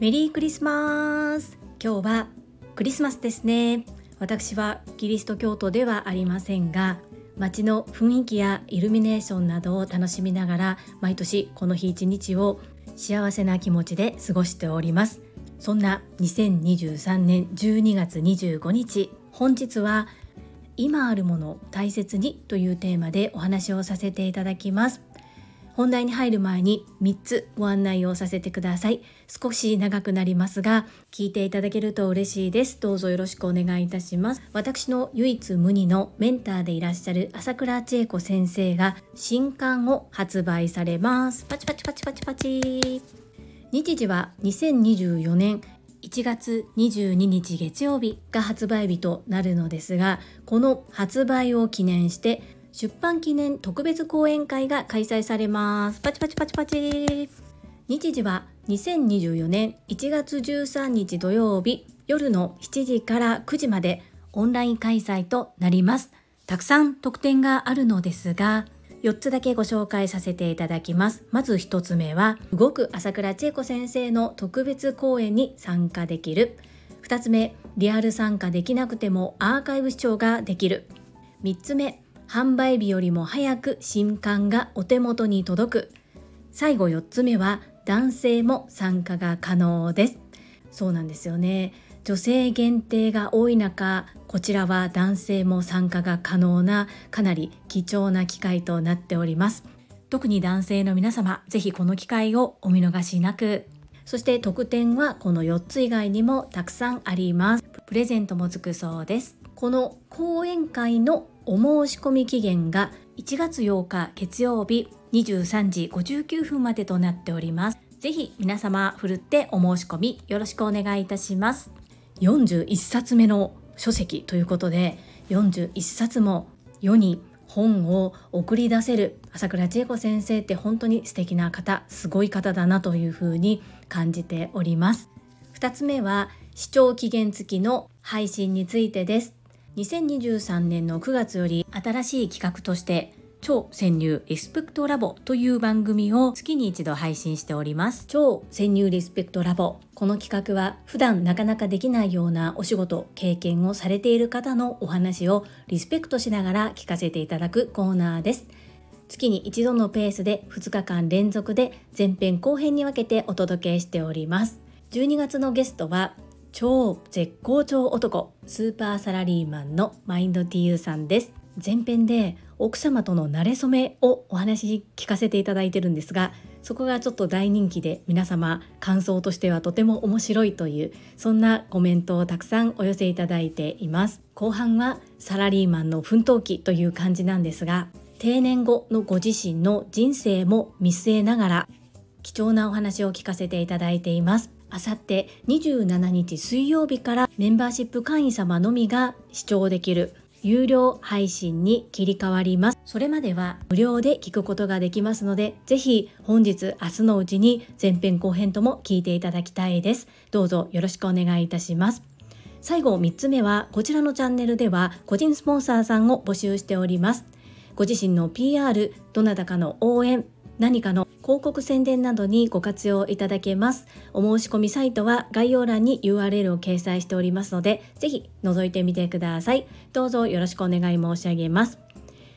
メリークリスマス。今日はクリスマスですね。私はキリスト教徒ではありませんが街の雰囲気やイルミネーションなどを楽しみながら毎年この日一日を幸せな気持ちで過ごしております。そんな2023年12月25日本日は今あるものを大切にというテーマでお話をさせていただきます。本題に入る前に3つご案内をさせてください。少し長くなりますが聞いていただけると嬉しいです。どうぞよろしくお願いいたします。私の唯一無二のメンターでいらっしゃる朝倉千恵子先生が新刊を発売されます。パチパチパチパチパチ。日時は2024年1月22日月曜日が発売日となるのですがこの発売を記念して出版記念特別講演会が開催されます。パチパチパチパチ。日時は2024年1月13日土曜日夜の7時から9時までオンライン開催となります。たくさん特典があるのですが4つだけご紹介させていただきます。まず1つ目は動く朝倉千恵子先生の特別講演に参加できる。2つ目リアル参加できなくてもアーカイブ視聴ができる。3つ目販売日よりも早く新刊がお手元に届く。最後4つ目は男性も参加が可能です。そうなんですよね。女性限定が多い中こちらは男性も参加が可能なかなり貴重な機会となっております。特に男性の皆様ぜひこの機会をお見逃しなく。そして特典はこの4つ以外にもたくさんあります。プレゼントもつくそうです。この講演会のお申し込み期限が1月8日月曜日23時59分までとなっております。ぜひ皆様ふるってお申し込みよろしくお願いいたします。41冊目の書籍ということで41冊も世に本を送り出せる朝倉千恵子先生って本当に素敵な方すごい方だなというふうに感じております2つ目は視聴期限付きの配信についてです2023年の9月より新しい企画として超潜入リスペクトラボという番組を月に一度配信しております。超潜入リスペクトラボ。この企画は普段なかなかできないようなお仕事経験をされている方のお話をリスペクトしながら聞かせていただくコーナーです。月に一度のペースで2日間連続で前編後編に分けてお届けしております。12月のゲストは超絶好調男スーパーサラリーマンのマインド TU さんです。前編で奥様との馴れ初めをお話聞かせていただいてるんですがそこがちょっと大人気で皆様感想としてはとても面白いというそんなコメントをたくさんお寄せいただいています。後半はサラリーマンの奮闘期という感じなんですが定年後のご自身の人生も見据えながら貴重なお話を聞かせていただいています。あさって27日水曜日からメンバーシップ会員様のみが視聴できる有料配信に切り替わります。それまでは無料で聞くことができますので、ぜひ本日明日のうちに前編後編とも聞いていただきたいです。どうぞよろしくお願いいたします。最後3つ目はこちらのチャンネルでは個人スポンサーさんを募集しております。ご自身の PR、どなたかの応援、何かの広告宣伝などにご活用いただけます。お申し込みサイトは概要欄に URL を掲載しておりますので、ぜひ覗いてみてください。どうぞよろしくお願い申し上げます。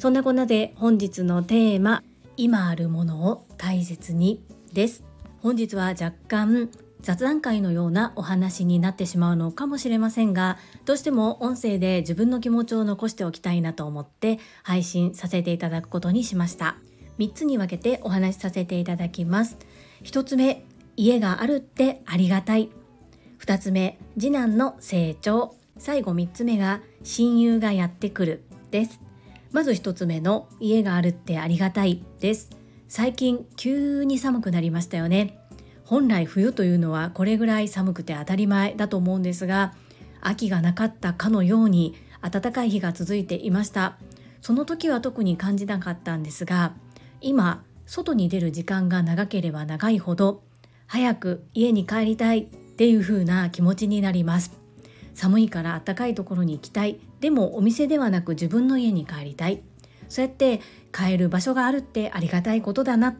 そんなこんなで本日のテーマ、今あるものを大切にです。本日は若干雑談会のようなお話になってしまうのかもしれませんがどうしても音声で自分の気持ちを残しておきたいなと思って配信させていただくことにしました3つに分けてお話しさせていただきます。1つ目家があるってありがたい。2つ目次男の成長。最後3つ目が親友がやってくる。です。まず1つ目の家があるってありがたい。です。最近急に寒くなりましたよね。本来冬というのはこれぐらい寒くて当たり前だと思うんですが秋がなかったかのように暖かい日が続いていました。その時は特に感じなかったんですが今外に出る時間が長ければ長いほど早く家に帰りたいっていう風な気持ちになります。寒いから暖かいところに行きたい。でもお店ではなく自分の家に帰りたい。そうやって買える場所があるってありがたいことだな。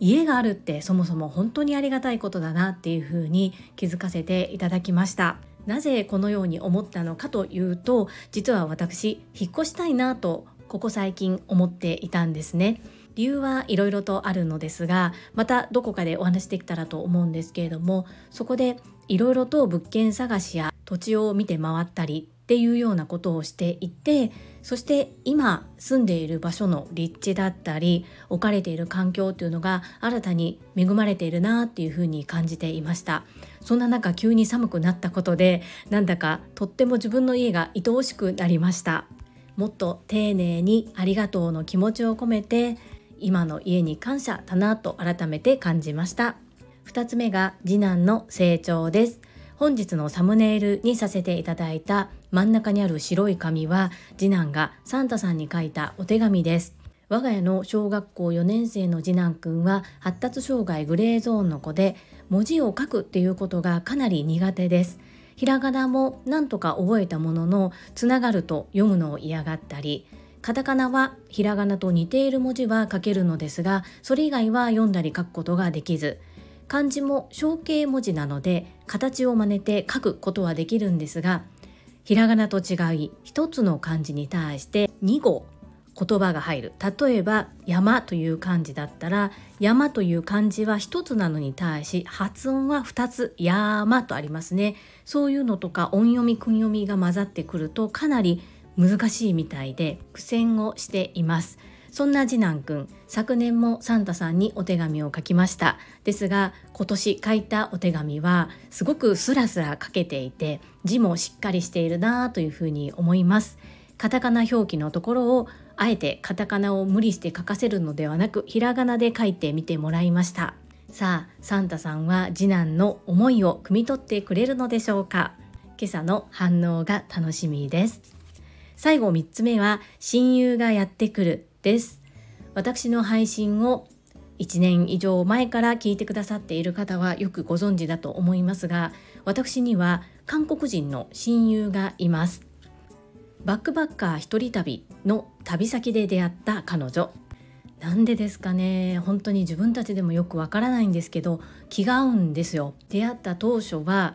家があるってそもそも本当にありがたいことだなっていうふうに気づかせていただきました。なぜこのように思ったのかというと実は私引っ越したいなとここ最近思っていたんですね。理由はいろいろとあるのですがまたどこかでお話しできたらと思うんですけれどもそこでいろいろと物件探しや土地を見て回ったりっていうようなことをしていてそして今住んでいる場所の立地だったり置かれている環境っていうのが新たに恵まれているなっていうふうに感じていました。そんな中急に寒くなったことでなんだかとっても自分の家が愛おしくなりました。もっと丁寧にありがとうの気持ちを込めて今の家に感謝だなと改めて感じました。2つ目が次男の成長です。本日のサムネイルにさせていただいた真ん中にある白い紙は次男がサンタさんに書いたお手紙です。我が家の小学校4年生の次男くんは発達障害グレーゾーンの子で文字を書くっていうことがかなり苦手です。ひらがなも何とか覚えたもののつながると読むのを嫌がったりカタカナはひらがなと似ている文字は書けるのですがそれ以外は読んだり書くことができず漢字も象形文字なので形を真似て書くことはできるんですがひらがなと違い一つの漢字に対して2語言葉が入る。例えば山という漢字だったら山という漢字は一つなのに対し発音は2つ山とありますね。そういうのとか音読み訓読みが混ざってくるとかなり難しいみたいで苦戦をしています。そんな次男くん昨年もサンタさんにお手紙を書きました。ですが今年書いたお手紙はすごくスラスラ書けていて字もしっかりしているなというふうに思います。カタカナ表記のところをあえてカタカナを無理して書かせるのではなくひらがなで書いてみてもらいました。さあサンタさんは次男の思いを汲み取ってくれるのでしょうか。今朝の反応が楽しみです。最後3つ目は親友がやってくるです。私の配信を1年以上前から聞いてくださっている方はよくご存知だと思いますが私には韓国人の親友がいます。バックバッカー一人旅の旅先で出会った彼女。なんでですかね。本当に自分たちでもよくわからないんですけど気が合うんですよ。出会った当初は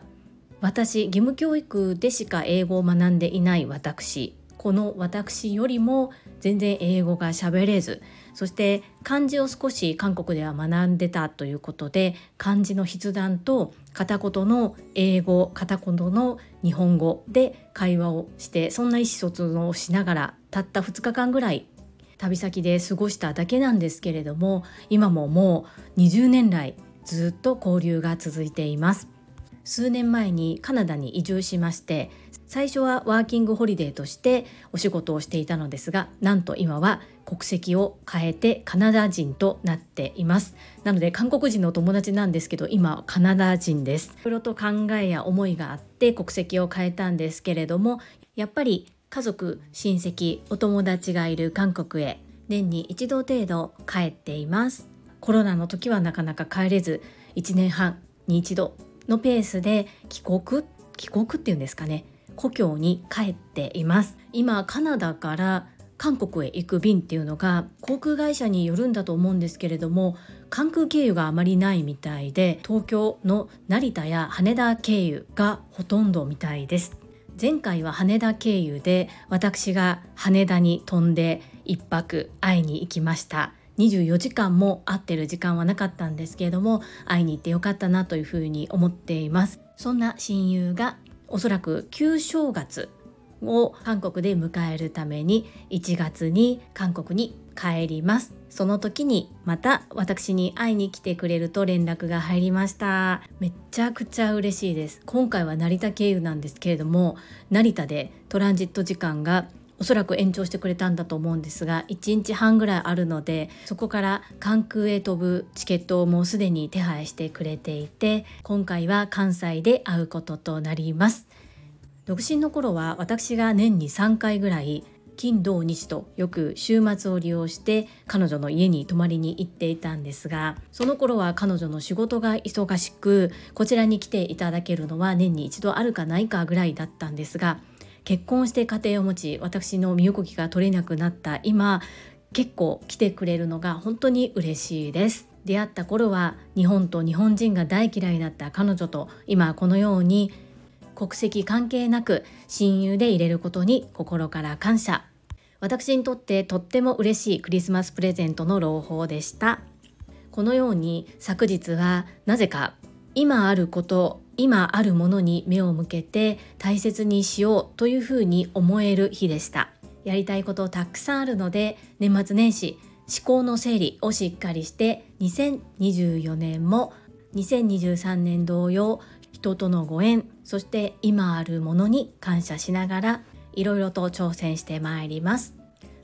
私義務教育でしか英語を学んでいない私。この私よりも全然英語が喋れずそして漢字を少し韓国では学んでたということで漢字の筆談と片言の英語片言の日本語で会話をしてそんな意思疎通をしながらたった2日間ぐらい旅先で過ごしただけなんですけれども今ももう20年来ずっと交流が続いています。数年前にカナダに移住しまして最初はワーキングホリデーとしてお仕事をしていたのですがなんと今は国籍を変えてカナダ人となっています。なので韓国人のお友達なんですけど今カナダ人です。いろいろと考えや思いがあって国籍を変えたんですけれどもやっぱり家族親戚お友達がいる韓国へ年に一度程度帰っています。コロナの時はなかなか帰れず1年半に一度のペースで帰国帰国っていうんですかね。故郷に帰っています。今カナダから韓国へ行く便っていうのが航空会社によるんだと思うんですけれども関空経由があまりないみたいで東京の成田や羽田経由がほとんどみたいです。前回は羽田経由で私が羽田に飛んで1泊会いに行きました。24時間も会ってる時間はなかったんですけれども会いに行ってよかったなというふうに思っています。そんな親友がおそらく旧正月を韓国で迎えるために1月に韓国に帰ります。その時にまた私に会いに来てくれると連絡が入りました。めちゃくちゃ嬉しいです。今回は成田経由なんですけれども成田でトランジット時間がおそらく延長してくれたんだと思うんですが1日半ぐらいあるのでそこから関空へ飛ぶチケットをもうすでに手配してくれていて今回は関西で会うこととなります。独身の頃は私が年に3回ぐらい金土日とよく週末を利用して彼女の家に泊まりに行っていたんですがその頃は彼女の仕事が忙しくこちらに来ていただけるのは年に一度あるかないかぐらいだったんですが結婚して家庭を持ち私の身動きが取れなくなった今結構来てくれるのが本当に嬉しいです。出会った頃は日本と日本人が大嫌いだった彼女と今このように国籍関係なく親友で入れることに心から感謝。私にとってとっても嬉しいクリスマスプレゼントの朗報でした。このように昨日はなぜか今あること今あるものに目を向けて大切にしようというふうに思える日でした。やりたいことたくさんあるので年末年始思考の整理をしっかりして2024年も2023年同様人とのご縁そして今あるものに感謝しながらいろいろと挑戦してまいります。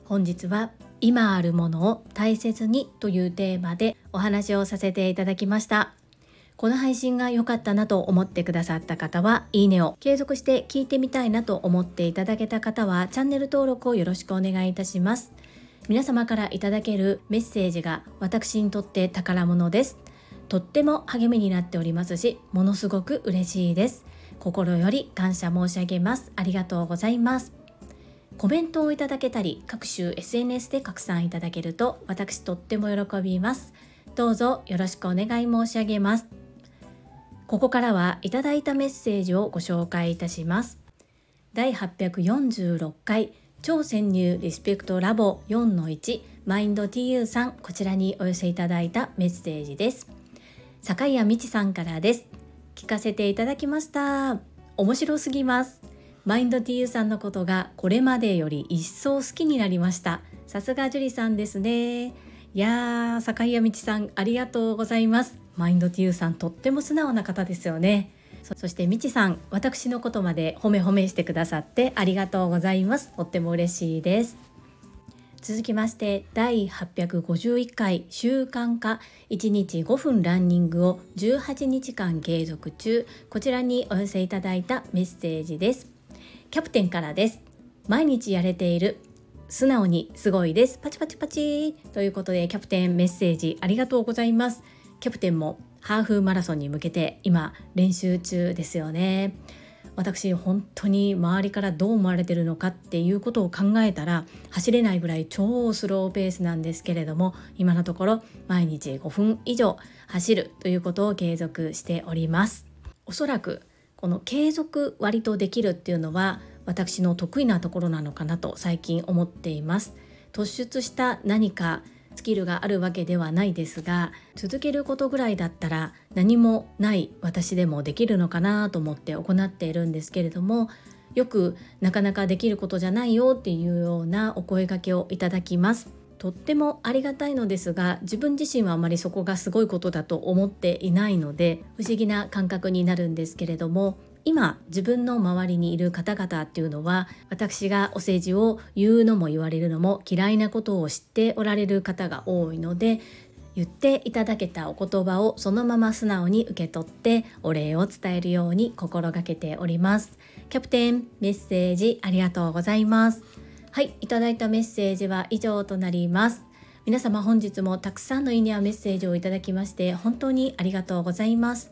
本日は今あるものを大切にというテーマでお話をさせていただきました。この配信が良かったなと思ってくださった方はいいねを継続して聞いてみたいなと思っていただけた方はチャンネル登録をよろしくお願いいたします。皆様からいただけるメッセージが私にとって宝物です。とっても励みになっておりますしものすごく嬉しいです。心より感謝申し上げます。ありがとうございます。コメントをいただけたり各種 SNS で拡散いただけると私とっても喜びます。どうぞよろしくお願い申し上げます。ここからはいただいたメッセージをご紹介いたします。第846回超潜入リスペクトラボ4-1マインド TU さんこちらにお寄せいただいたメッセージです。坂谷美智さんからです。聞かせていただきました。面白すぎます。マインド TU さんのことがこれまでより一層好きになりました。さすが樹里さんですね。いやー坂谷美智さんありがとうございます。マインド TU さんとっても素直な方ですよね。そしてみちさん私のことまで褒め褒めしてくださってありがとうございます。とっても嬉しいです。続きまして第851回習慣化1日5分ランニングを18日間継続中こちらにお寄せいただいたメッセージです。キャプテンからです。毎日やれている素直にすごいです。パチパチパチ。ということでキャプテンメッセージありがとうございます。キャプテンもハーフマラソンに向けて今練習中ですよね。私本当に周りからどう思われてるのかっていうことを考えたら走れないぐらい超スローペースなんですけれども今のところ毎日5分以上走るということを継続しております。おそらくこの継続割とできるっていうのは私の得意なところなのかなと最近思っています。突出した何かスキルがあるわけではないですが続けることぐらいだったら何もない私でもできるのかなと思って行っているんです。けれどもよくなかなかできることじゃないよっていうようなお声がけをいただきます。とってもありがたいのですが自分自身はあまりそこがすごいことだと思っていないので不思議な感覚になるんですけれども今自分の周りにいる方々っていうのは私がお世辞を言うのも言われるのも嫌いなことを知っておられる方が多いので言っていただけたお言葉をそのまま素直に受け取ってお礼を伝えるように心がけております。キャプテンメッセージありがとうございます。はいいただいたメッセージは以上となります。皆様本日もたくさんのいいねやメッセージをいただきまして本当にありがとうございます。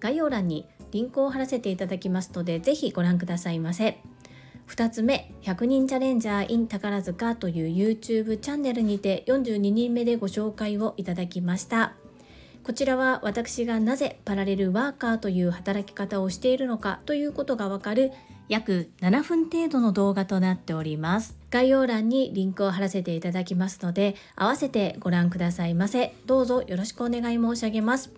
概要欄にリンクを貼らせていただきますのでぜひご覧くださいませ。2つ目100人チャレンジャー in 宝塚という YouTube チャンネルにて42人目でご紹介をいただきました。こちらは私がなぜパラレルワーカーという働き方をしているのかということがわかる約7分程度の動画となっております。概要欄にリンクを貼らせていただきますので合わせてご覧くださいませ。どうぞよろしくお願い申し上げます。